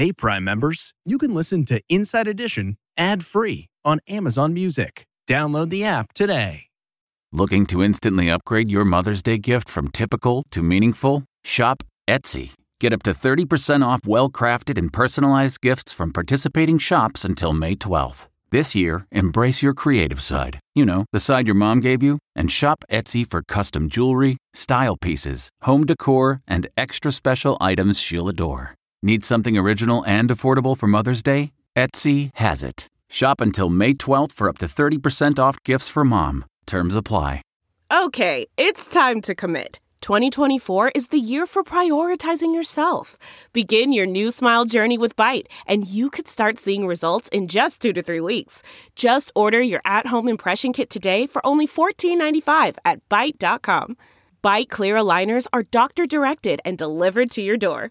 Hey, Prime members, you can listen to Inside Edition ad free on Amazon Music. Download the app today. Looking to instantly upgrade your Mother's Day gift from typical to meaningful? Shop Etsy. Get up to 30% off well crafted and personalized gifts from participating shops until May 12th. This year, embrace your creative side. You know, the side your mom gave you, and shop Etsy for custom jewelry, style pieces, home decor, and extra special items she'll adore. Need something original and affordable for Mother's Day? Etsy has it. Shop until May 12th for up to 30% off gifts for mom. Terms apply. Okay, it's time to commit. 2024 is the year for prioritizing yourself. Begin your new smile journey with Byte, and you could start seeing results in just two to three weeks. Just order your at home impression kit today for only $14.95 at Byte.com. Byte clear aligners are doctor directed and delivered to your door.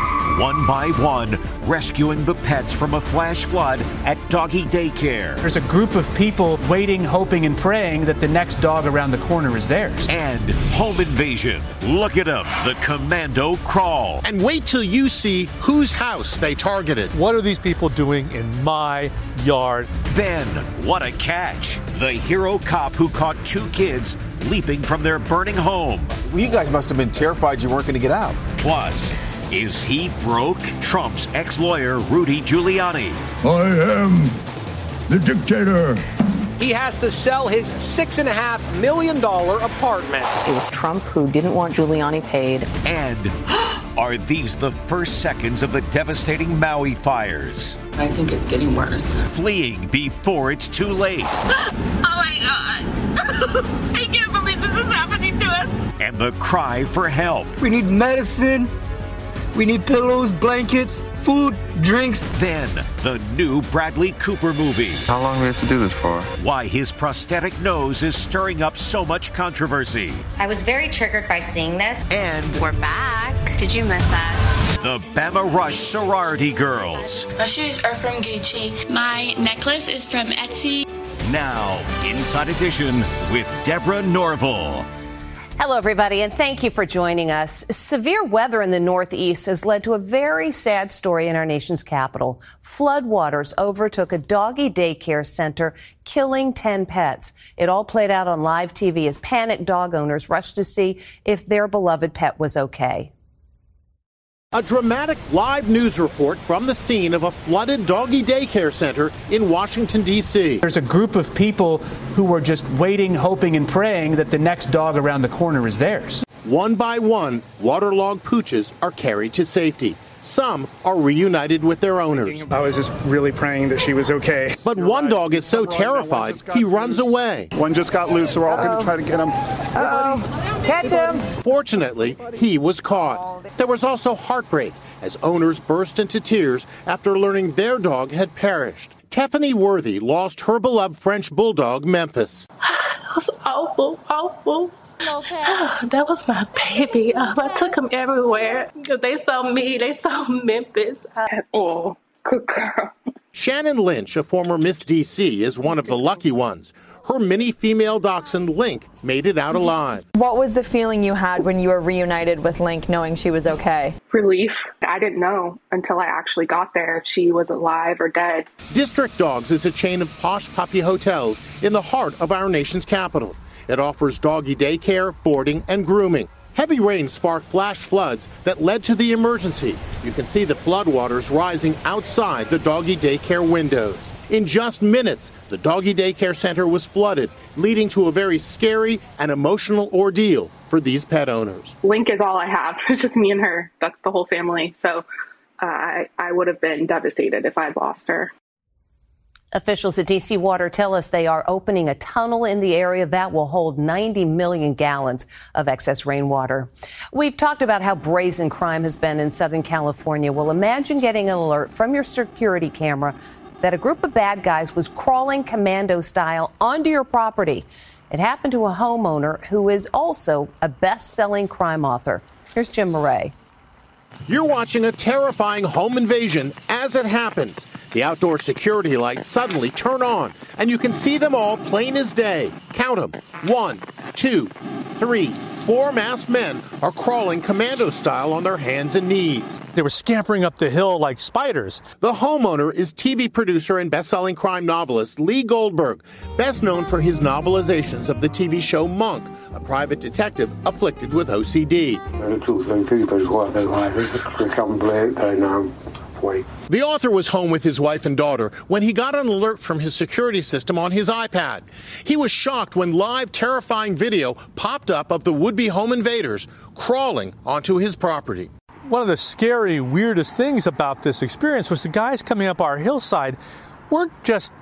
One by one, rescuing the pets from a flash flood at doggy daycare. There's a group of people waiting, hoping, and praying that the next dog around the corner is theirs. And home invasion. Look at them, the commando crawl. And wait till you see whose house they targeted. What are these people doing in my yard? Then, what a catch. The hero cop who caught two kids leaping from their burning home. You guys must have been terrified you weren't going to get out. Plus, is he broke? Trump's ex lawyer, Rudy Giuliani. I am the dictator. He has to sell his $6.5 million apartment. It was Trump who didn't want Giuliani paid. And are these the first seconds of the devastating Maui fires? I think it's getting worse. Fleeing before it's too late. oh my God. I can't believe this is happening to us. And the cry for help. We need medicine. We need pillows, blankets, food, drinks. Then, the new Bradley Cooper movie. How long do we have to do this for? Why his prosthetic nose is stirring up so much controversy. I was very triggered by seeing this. And we're back. Did you miss us? The Bama Rush sorority girls. My shoes are from Gucci. My necklace is from Etsy. Now, Inside Edition with Deborah Norville. Hello, everybody, and thank you for joining us. Severe weather in the Northeast has led to a very sad story in our nation's capital. Floodwaters overtook a doggy daycare center, killing 10 pets. It all played out on live TV as panicked dog owners rushed to see if their beloved pet was okay. A dramatic live news report from the scene of a flooded doggy daycare center in Washington, D.C. There's a group of people who were just waiting, hoping, and praying that the next dog around the corner is theirs. One by one, waterlogged pooches are carried to safety. Some are reunited with their owners. I was just really praying that she was okay. But one dog is so terrified, he runs away. One just got loose, so we're all going to try to get him. Uh-oh. Catch him. Fortunately, he was caught. There was also heartbreak as owners burst into tears after learning their dog had perished. Tiffany Worthy lost her beloved French bulldog, Memphis. It was awful, awful. that was my baby. Um, I took him everywhere. They saw me. They saw Memphis. I, oh, good girl. Shannon Lynch, a former Miss DC, is one of the lucky ones. Her mini female dachshund, Link, made it out alive. What was the feeling you had when you were reunited with Link knowing she was okay? Relief. I didn't know until I actually got there if she was alive or dead. District Dogs is a chain of posh puppy hotels in the heart of our nation's capital. It offers doggy daycare, boarding, and grooming. Heavy rain sparked flash floods that led to the emergency. You can see the floodwaters rising outside the doggy daycare windows. In just minutes, the doggy daycare center was flooded, leading to a very scary and emotional ordeal for these pet owners. Link is all I have. It's just me and her. That's the whole family. So uh, I, I would have been devastated if I'd lost her. Officials at DC Water tell us they are opening a tunnel in the area that will hold 90 million gallons of excess rainwater. We've talked about how brazen crime has been in Southern California. Well, imagine getting an alert from your security camera that a group of bad guys was crawling commando style onto your property. It happened to a homeowner who is also a best selling crime author. Here's Jim Murray. You're watching a terrifying home invasion as it happens. The outdoor security lights suddenly turn on, and you can see them all plain as day. Count them. One, two, three, four masked men are crawling commando style on their hands and knees. They were scampering up the hill like spiders. The homeowner is TV producer and best-selling crime novelist Lee Goldberg, best known for his novelizations of the TV show Monk, a private detective afflicted with OCD. The author was home with his wife and daughter when he got an alert from his security system on his iPad. He was shocked when live terrifying video popped up of the would-be home invaders crawling onto his property. One of the scary, weirdest things about this experience was the guys coming up our hillside weren't just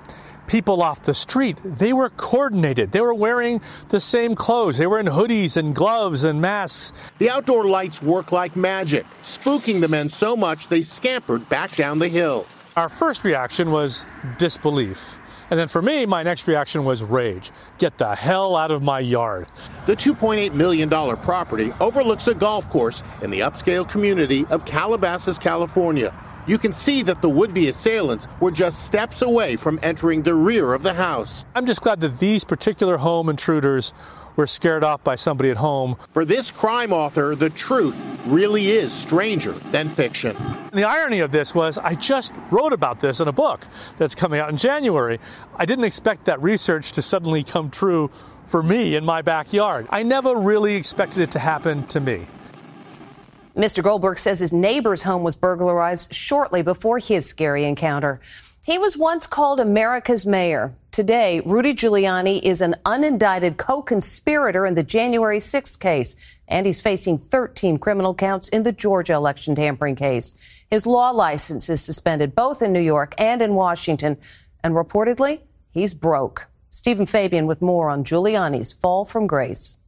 people off the street. They were coordinated. They were wearing the same clothes. They were in hoodies and gloves and masks. The outdoor lights work like magic, spooking the men so much they scampered back down the hill. Our first reaction was disbelief. And then for me, my next reaction was rage. Get the hell out of my yard. The $2.8 million property overlooks a golf course in the upscale community of Calabasas, California. You can see that the would be assailants were just steps away from entering the rear of the house. I'm just glad that these particular home intruders were scared off by somebody at home. For this crime author, the truth really is stranger than fiction. And the irony of this was I just wrote about this in a book that's coming out in January. I didn't expect that research to suddenly come true for me in my backyard. I never really expected it to happen to me. Mr. Goldberg says his neighbor's home was burglarized shortly before his scary encounter. He was once called America's mayor. Today, Rudy Giuliani is an unindicted co-conspirator in the January 6th case, and he's facing 13 criminal counts in the Georgia election tampering case. His law license is suspended both in New York and in Washington, and reportedly, he's broke. Stephen Fabian with more on Giuliani's fall from grace.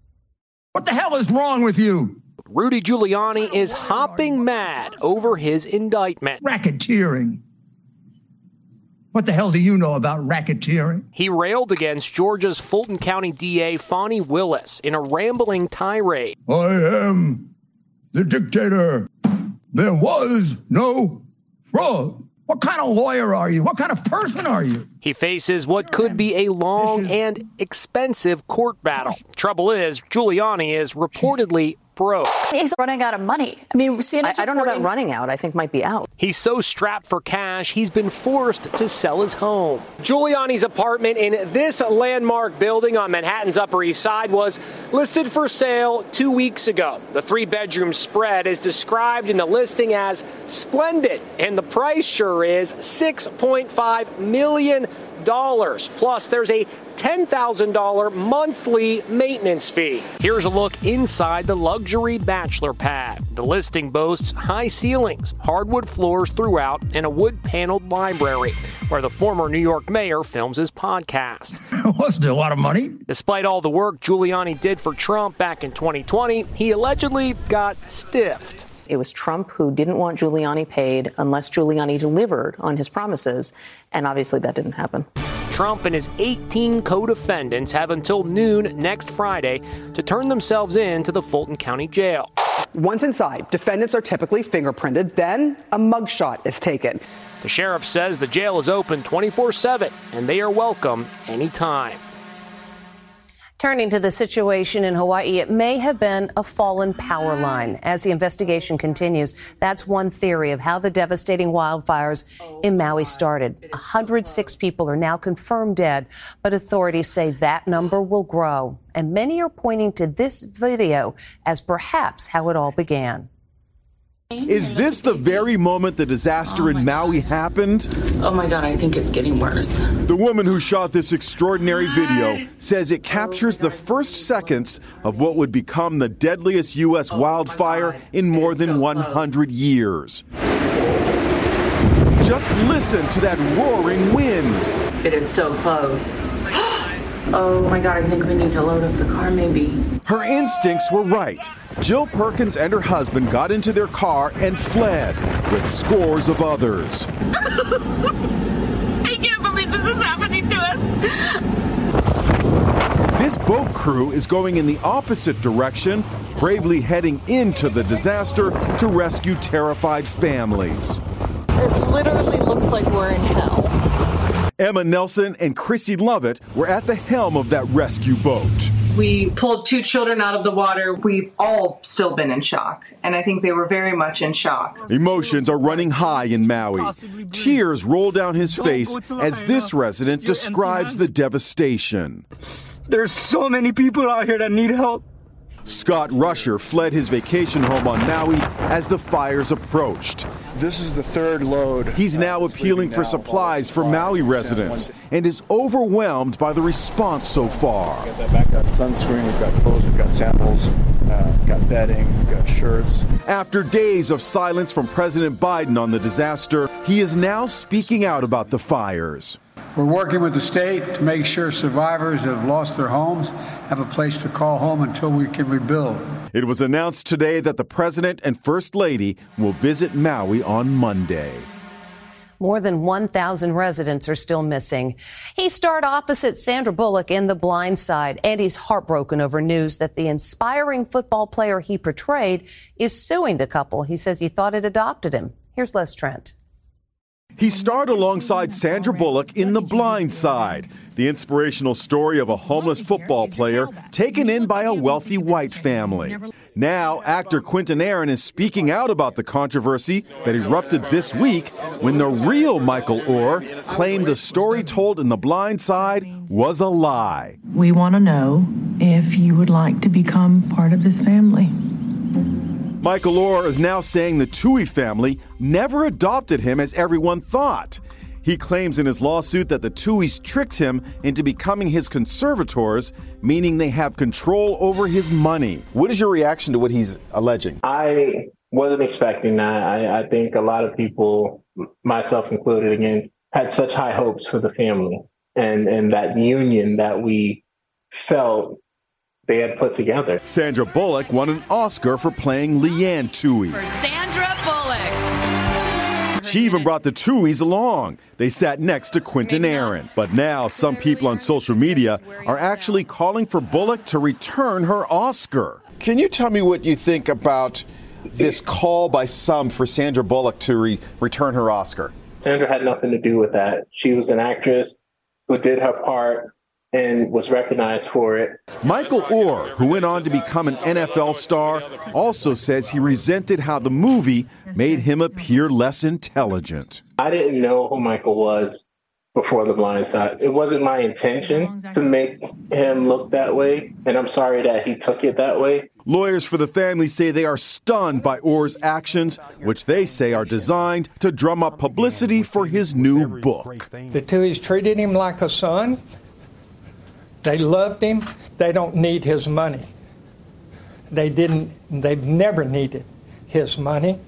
What the hell is wrong with you? Rudy Giuliani is hopping mad over his indictment. Racketeering. What the hell do you know about racketeering? He railed against Georgia's Fulton County DA Fani Willis in a rambling tirade. I am the dictator. There was no fraud. What kind of lawyer are you? What kind of person are you? He faces what could be a long and expensive court battle. Trouble is, Giuliani is reportedly broke. He's running out of money. I mean, CNN. I, I don't know about running out. I think might be out. He's so strapped for cash, he's been forced to sell his home. Giuliani's apartment in this landmark building on Manhattan's Upper East Side was listed for sale two weeks ago. The three bedroom spread is described in the listing as splendid, and the price sure is $6.5 million. Plus, there's a $10,000 monthly maintenance fee. Here's a look inside the luxury bachelor pad. The listing boasts high ceilings, hardwood floors throughout, and a wood paneled library where the former New York mayor films his podcast. Wasn't a lot of money. Despite all the work Giuliani did for Trump back in 2020, he allegedly got stiffed. It was Trump who didn't want Giuliani paid unless Giuliani delivered on his promises, and obviously that didn't happen. Trump and his 18 co defendants have until noon next Friday to turn themselves in to the Fulton County Jail. Once inside, defendants are typically fingerprinted, then a mugshot is taken. The sheriff says the jail is open 24 7 and they are welcome anytime. Turning to the situation in Hawaii, it may have been a fallen power line. As the investigation continues, that's one theory of how the devastating wildfires in Maui started. 106 people are now confirmed dead, but authorities say that number will grow. And many are pointing to this video as perhaps how it all began. Is this the very moment the disaster oh in Maui God. happened? Oh my God, I think it's getting worse. The woman who shot this extraordinary video says it oh captures the first seconds of what would become the deadliest U.S. Oh wildfire in more than so 100 close. years. Just listen to that roaring wind. It is so close. Oh my God, I think we need to load up the car maybe. Her instincts were right. Jill Perkins and her husband got into their car and fled with scores of others. I can't believe this is happening to us. This boat crew is going in the opposite direction, bravely heading into the disaster to rescue terrified families. It literally looks like we're in hell. Emma Nelson and Chrissy Lovett were at the helm of that rescue boat. We pulled two children out of the water. We've all still been in shock, and I think they were very much in shock. Emotions are running high in Maui. Tears roll down his face as this resident describes the devastation. There's so many people out here that need help. Scott Rusher fled his vacation home on Maui as the fires approached. This is the third load. He's now appealing for supplies for Maui residents and is overwhelmed by the response so far. We've got got sunscreen, we've got clothes, we've got sandals, uh, we've got bedding, we've got shirts. After days of silence from President Biden on the disaster, he is now speaking out about the fires. We're working with the state to make sure survivors that have lost their homes have a place to call home until we can rebuild. It was announced today that the president and first lady will visit Maui on Monday. More than 1,000 residents are still missing. He starred opposite Sandra Bullock in The Blind Side, and he's heartbroken over news that the inspiring football player he portrayed is suing the couple. He says he thought it adopted him. Here's Les Trent. He starred alongside Sandra Bullock in The Blind Side, the inspirational story of a homeless football player taken in by a wealthy white family. Now, actor Quinton Aaron is speaking out about the controversy that erupted this week when the real Michael Oher claimed the story told in The Blind Side was a lie. We want to know if you would like to become part of this family. Michael Oher is now saying the Tuohy family never adopted him as everyone thought. He claims in his lawsuit that the Tuohys tricked him into becoming his conservators, meaning they have control over his money. What is your reaction to what he's alleging? I wasn't expecting that. I, I think a lot of people, myself included, again, had such high hopes for the family and, and that union that we felt they had put together. Sandra Bullock won an Oscar for playing Leigh Anne Tuohy. For Sandra Bullock. She even brought the Tuohys along. They sat next to Quinton Aaron. But now some people on social media are actually calling for Bullock to return her Oscar. Can you tell me what you think about this call by some for Sandra Bullock to re- return her Oscar? Sandra had nothing to do with that. She was an actress who did her part and was recognized for it. Michael Oher, who went on to become an NFL star, also says he resented how the movie made him appear less intelligent. I didn't know who Michael was before The Blind Side. It wasn't my intention to make him look that way, and I'm sorry that he took it that way. Lawyers for the family say they are stunned by Oher's actions, which they say are designed to drum up publicity for his new book. The Tuohys treated him like a son. They loved him. They don't need his money. They didn't, they've never needed his money.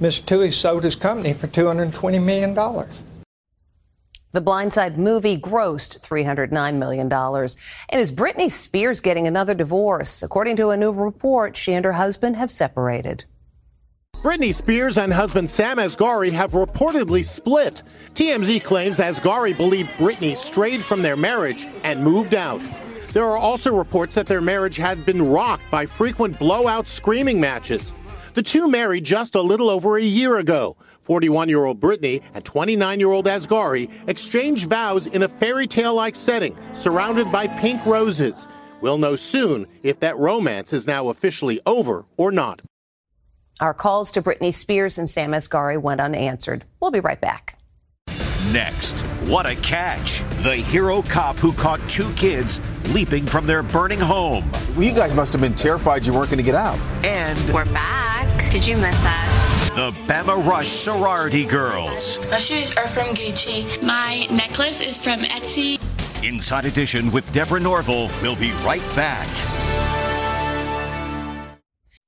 Mr. Tuohy sold his company for $220 million. The Blind Side movie grossed $309 million. And is Britney Spears getting another divorce? According to a new report, she and her husband have separated. Britney Spears and husband Sam Asghari have reportedly split. TMZ claims Asghari believed Britney strayed from their marriage and moved out. There are also reports that their marriage had been rocked by frequent blowout screaming matches. The two married just a little over a year ago. 41 year old Britney and 29 year old Asghari exchanged vows in a fairy tale like setting, surrounded by pink roses. We'll know soon if that romance is now officially over or not. Our calls to Britney Spears and Sam Asghari went unanswered. We'll be right back. Next, what a catch. The hero cop who caught two kids leaping from their burning home. Well, you guys must have been terrified you weren't going to get out. And we're back. Did you miss us? The Bama Rush sorority girls. My shoes are from Gucci. My necklace is from Etsy. Inside Edition with Deborah Norville. We'll be right back.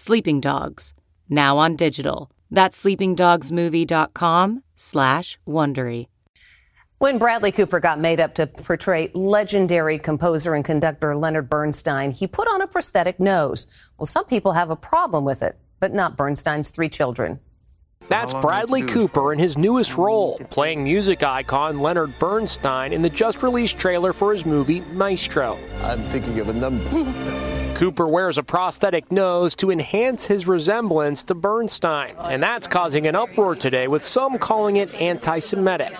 Sleeping Dogs, now on digital. That's sleepingdogsmovie.com slash Wondery. When Bradley Cooper got made up to portray legendary composer and conductor Leonard Bernstein, he put on a prosthetic nose. Well, some people have a problem with it, but not Bernstein's three children. That's Bradley Cooper in his newest role, playing music icon Leonard Bernstein in the just released trailer for his movie Maestro. I'm thinking of a number. Cooper wears a prosthetic nose to enhance his resemblance to Bernstein, and that's causing an uproar today with some calling it anti Semitic.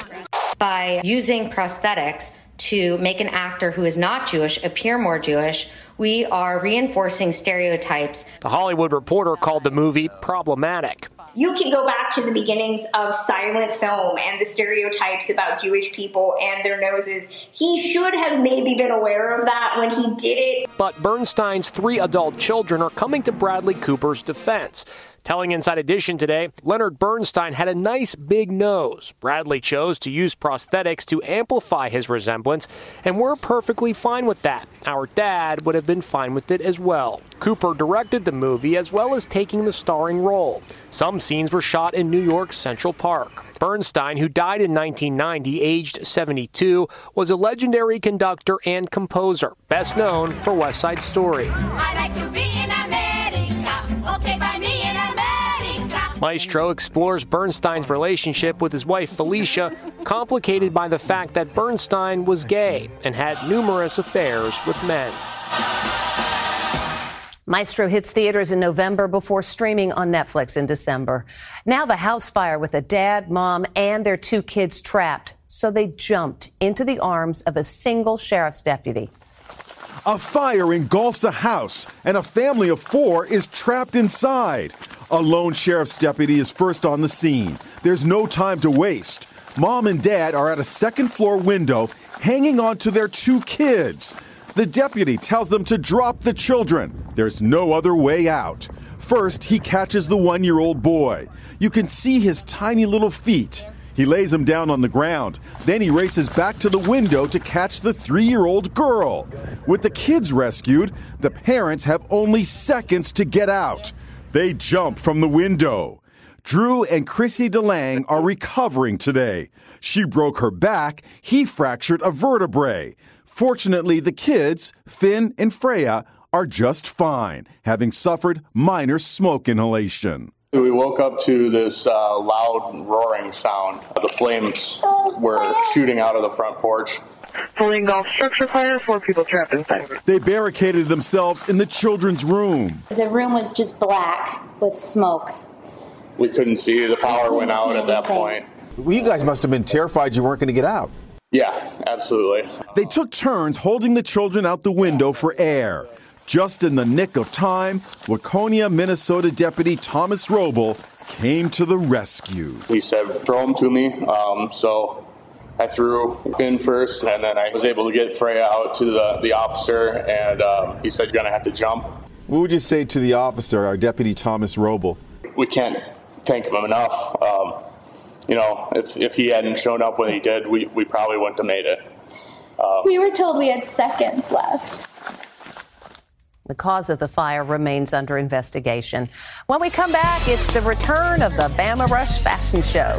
By using prosthetics to make an actor who is not Jewish appear more Jewish, we are reinforcing stereotypes. The Hollywood Reporter called the movie problematic. You can go back to the beginnings of silent film and the stereotypes about Jewish people and their noses. He should have maybe been aware of that when he did it. But Bernstein's three adult children are coming to Bradley Cooper's defense. Telling Inside Edition today, Leonard Bernstein had a nice big nose. Bradley chose to use prosthetics to amplify his resemblance, and we're perfectly fine with that. Our dad would have been fine with it as well. Cooper directed the movie as well as taking the starring role. Some scenes were shot in New York's Central Park. Bernstein, who died in 1990, aged 72, was a legendary conductor and composer, best known for West Side Story. Maestro explores Bernstein's relationship with his wife Felicia, complicated by the fact that Bernstein was gay and had numerous affairs with men. Maestro hits theaters in November before streaming on Netflix in December. Now the house fire with a dad, mom, and their two kids trapped. So they jumped into the arms of a single sheriff's deputy. A fire engulfs a house, and a family of four is trapped inside. A lone sheriff's deputy is first on the scene. There's no time to waste. Mom and dad are at a second floor window hanging on to their two kids. The deputy tells them to drop the children. There's no other way out. First, he catches the one year old boy. You can see his tiny little feet. He lays him down on the ground. Then he races back to the window to catch the three year old girl. With the kids rescued, the parents have only seconds to get out. They jump from the window. Drew and Chrissy DeLang are recovering today. She broke her back, he fractured a vertebrae. Fortunately, the kids, Finn and Freya, are just fine, having suffered minor smoke inhalation. We woke up to this uh, loud roaring sound. The flames were shooting out of the front porch. Fully engulfed structure fire, four people trapped inside. They barricaded themselves in the children's room. The room was just black with smoke. We couldn't see. The power went out at that point. Well, you guys must have been terrified you weren't going to get out. Yeah, absolutely. They took turns holding the children out the window for air. Just in the nick of time, Waconia, Minnesota Deputy Thomas Roble came to the rescue. He said, throw him to me. Um, so I threw Finn first, and then I was able to get Freya out to the, the officer, and um, he said, You're going to have to jump. What would you say to the officer, our Deputy Thomas Roble? We can't thank him enough. Um, you know, if, if he hadn't shown up when he did, we, we probably wouldn't have made it. Um, we were told we had seconds left. The cause of the fire remains under investigation. When we come back, it's the return of the Bama Rush Fashion Show.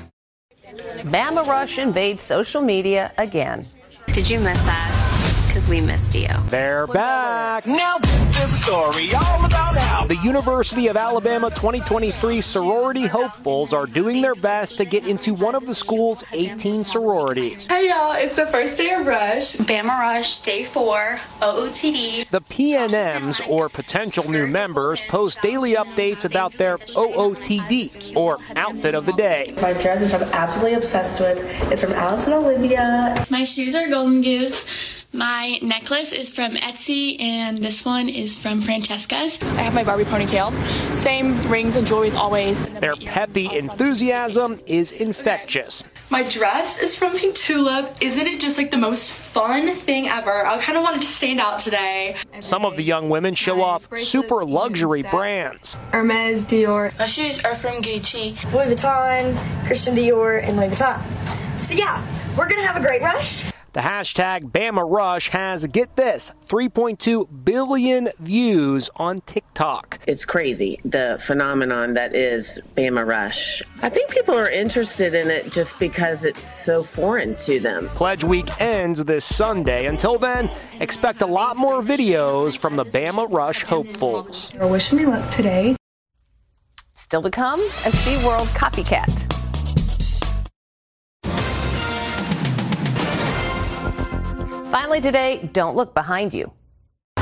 Bama Rush invades social media again. Did you miss us? Because we missed you. They're back. Now this is a story all about how The University of Alabama 2023 sorority hopefuls are doing their best to get into one of the school's 18 sororities. Hey y'all, it's the first day of Rush. Bama Rush, day four, OOTD. The PNMs, or potential new members, post daily updates about their OOTD, or outfit of the day. My dress, which I'm absolutely obsessed with, is from Alice and Olivia. My shoes are Golden Goose. My necklace is from Etsy, and this one is from Francesca's. I have my Barbie ponytail. Same rings and jewelry as always. Their peppy enthusiasm is infectious. My dress is from Pink Tulip. Isn't it just like the most fun thing ever? I kind of wanted to stand out today. Some of the young women show off super luxury brands. Hermes, Dior. My shoes are from Gucci. Louis Vuitton, Christian Dior, and Louis Vuitton. So yeah, we're gonna have a great rush. The hashtag Bama Rush has, get this, 3.2 billion views on TikTok. It's crazy, the phenomenon that is Bama Rush. I think people are interested in it just because it's so foreign to them. Pledge Week ends this Sunday. Until then, expect a lot more videos from the Bama Rush hopefuls. Wish me luck today. Still to come, a SeaWorld copycat. Finally today, don't look behind you.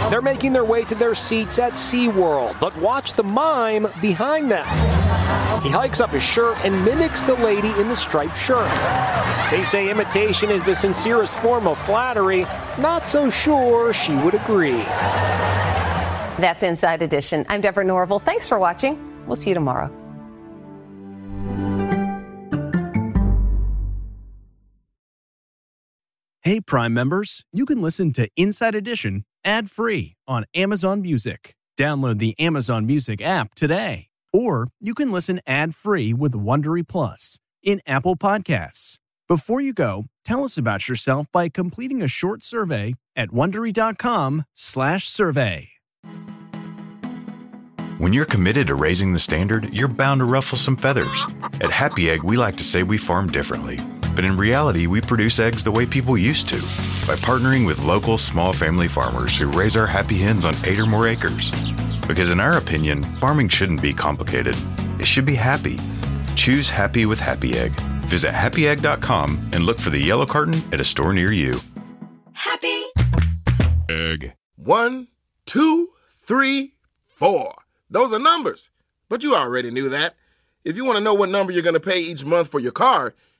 They're making their way to their seats at SeaWorld, but watch the mime behind them. He hikes up his shirt and mimics the lady in the striped shirt. They say imitation is the sincerest form of flattery. Not so sure she would agree. That's Inside Edition. I'm Deborah Norville. Thanks for watching. We'll see you tomorrow. Hey, Prime members, you can listen to Inside Edition ad free on Amazon Music. Download the Amazon Music app today. Or you can listen ad free with Wondery Plus in Apple Podcasts. Before you go, tell us about yourself by completing a short survey at wondery.com/slash survey. When you're committed to raising the standard, you're bound to ruffle some feathers. At Happy Egg, we like to say we farm differently. But in reality, we produce eggs the way people used to by partnering with local small family farmers who raise our happy hens on eight or more acres. Because in our opinion, farming shouldn't be complicated, it should be happy. Choose happy with Happy Egg. Visit happyegg.com and look for the yellow carton at a store near you. Happy Egg. One, two, three, four. Those are numbers. But you already knew that. If you want to know what number you're going to pay each month for your car,